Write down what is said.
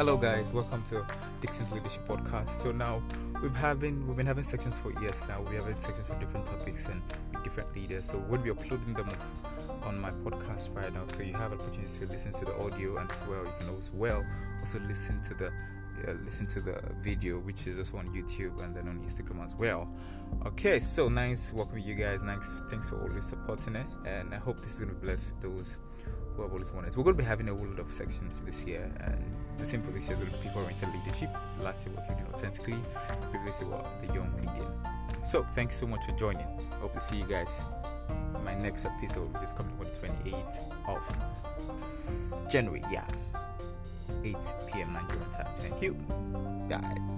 Hello, guys. Welcome to Dixon's Leadership Podcast. So now we've having we've been having sections for years now. We have having sections for different topics and with different leaders. So we'll be uploading them on my podcast right now. So you have an opportunity to listen to the audio and as well you can as well also listen to the uh, listen to the video, which is also on YouTube and then on Instagram as well. Okay, so nice working with you guys. Nice, thanks for always supporting it, and I hope this is going to bless those who have always wanted. So we're going to be having a whole lot of sections this year, and the simple this year is going to be people-oriented leadership. Last year was leading authentically. Previously was the young leading. So thanks so much for joining. Hope to see you guys. My next episode, which is coming on the 28th of January. Yeah. 8 p.m. Nigerian time. Thank you. Bye.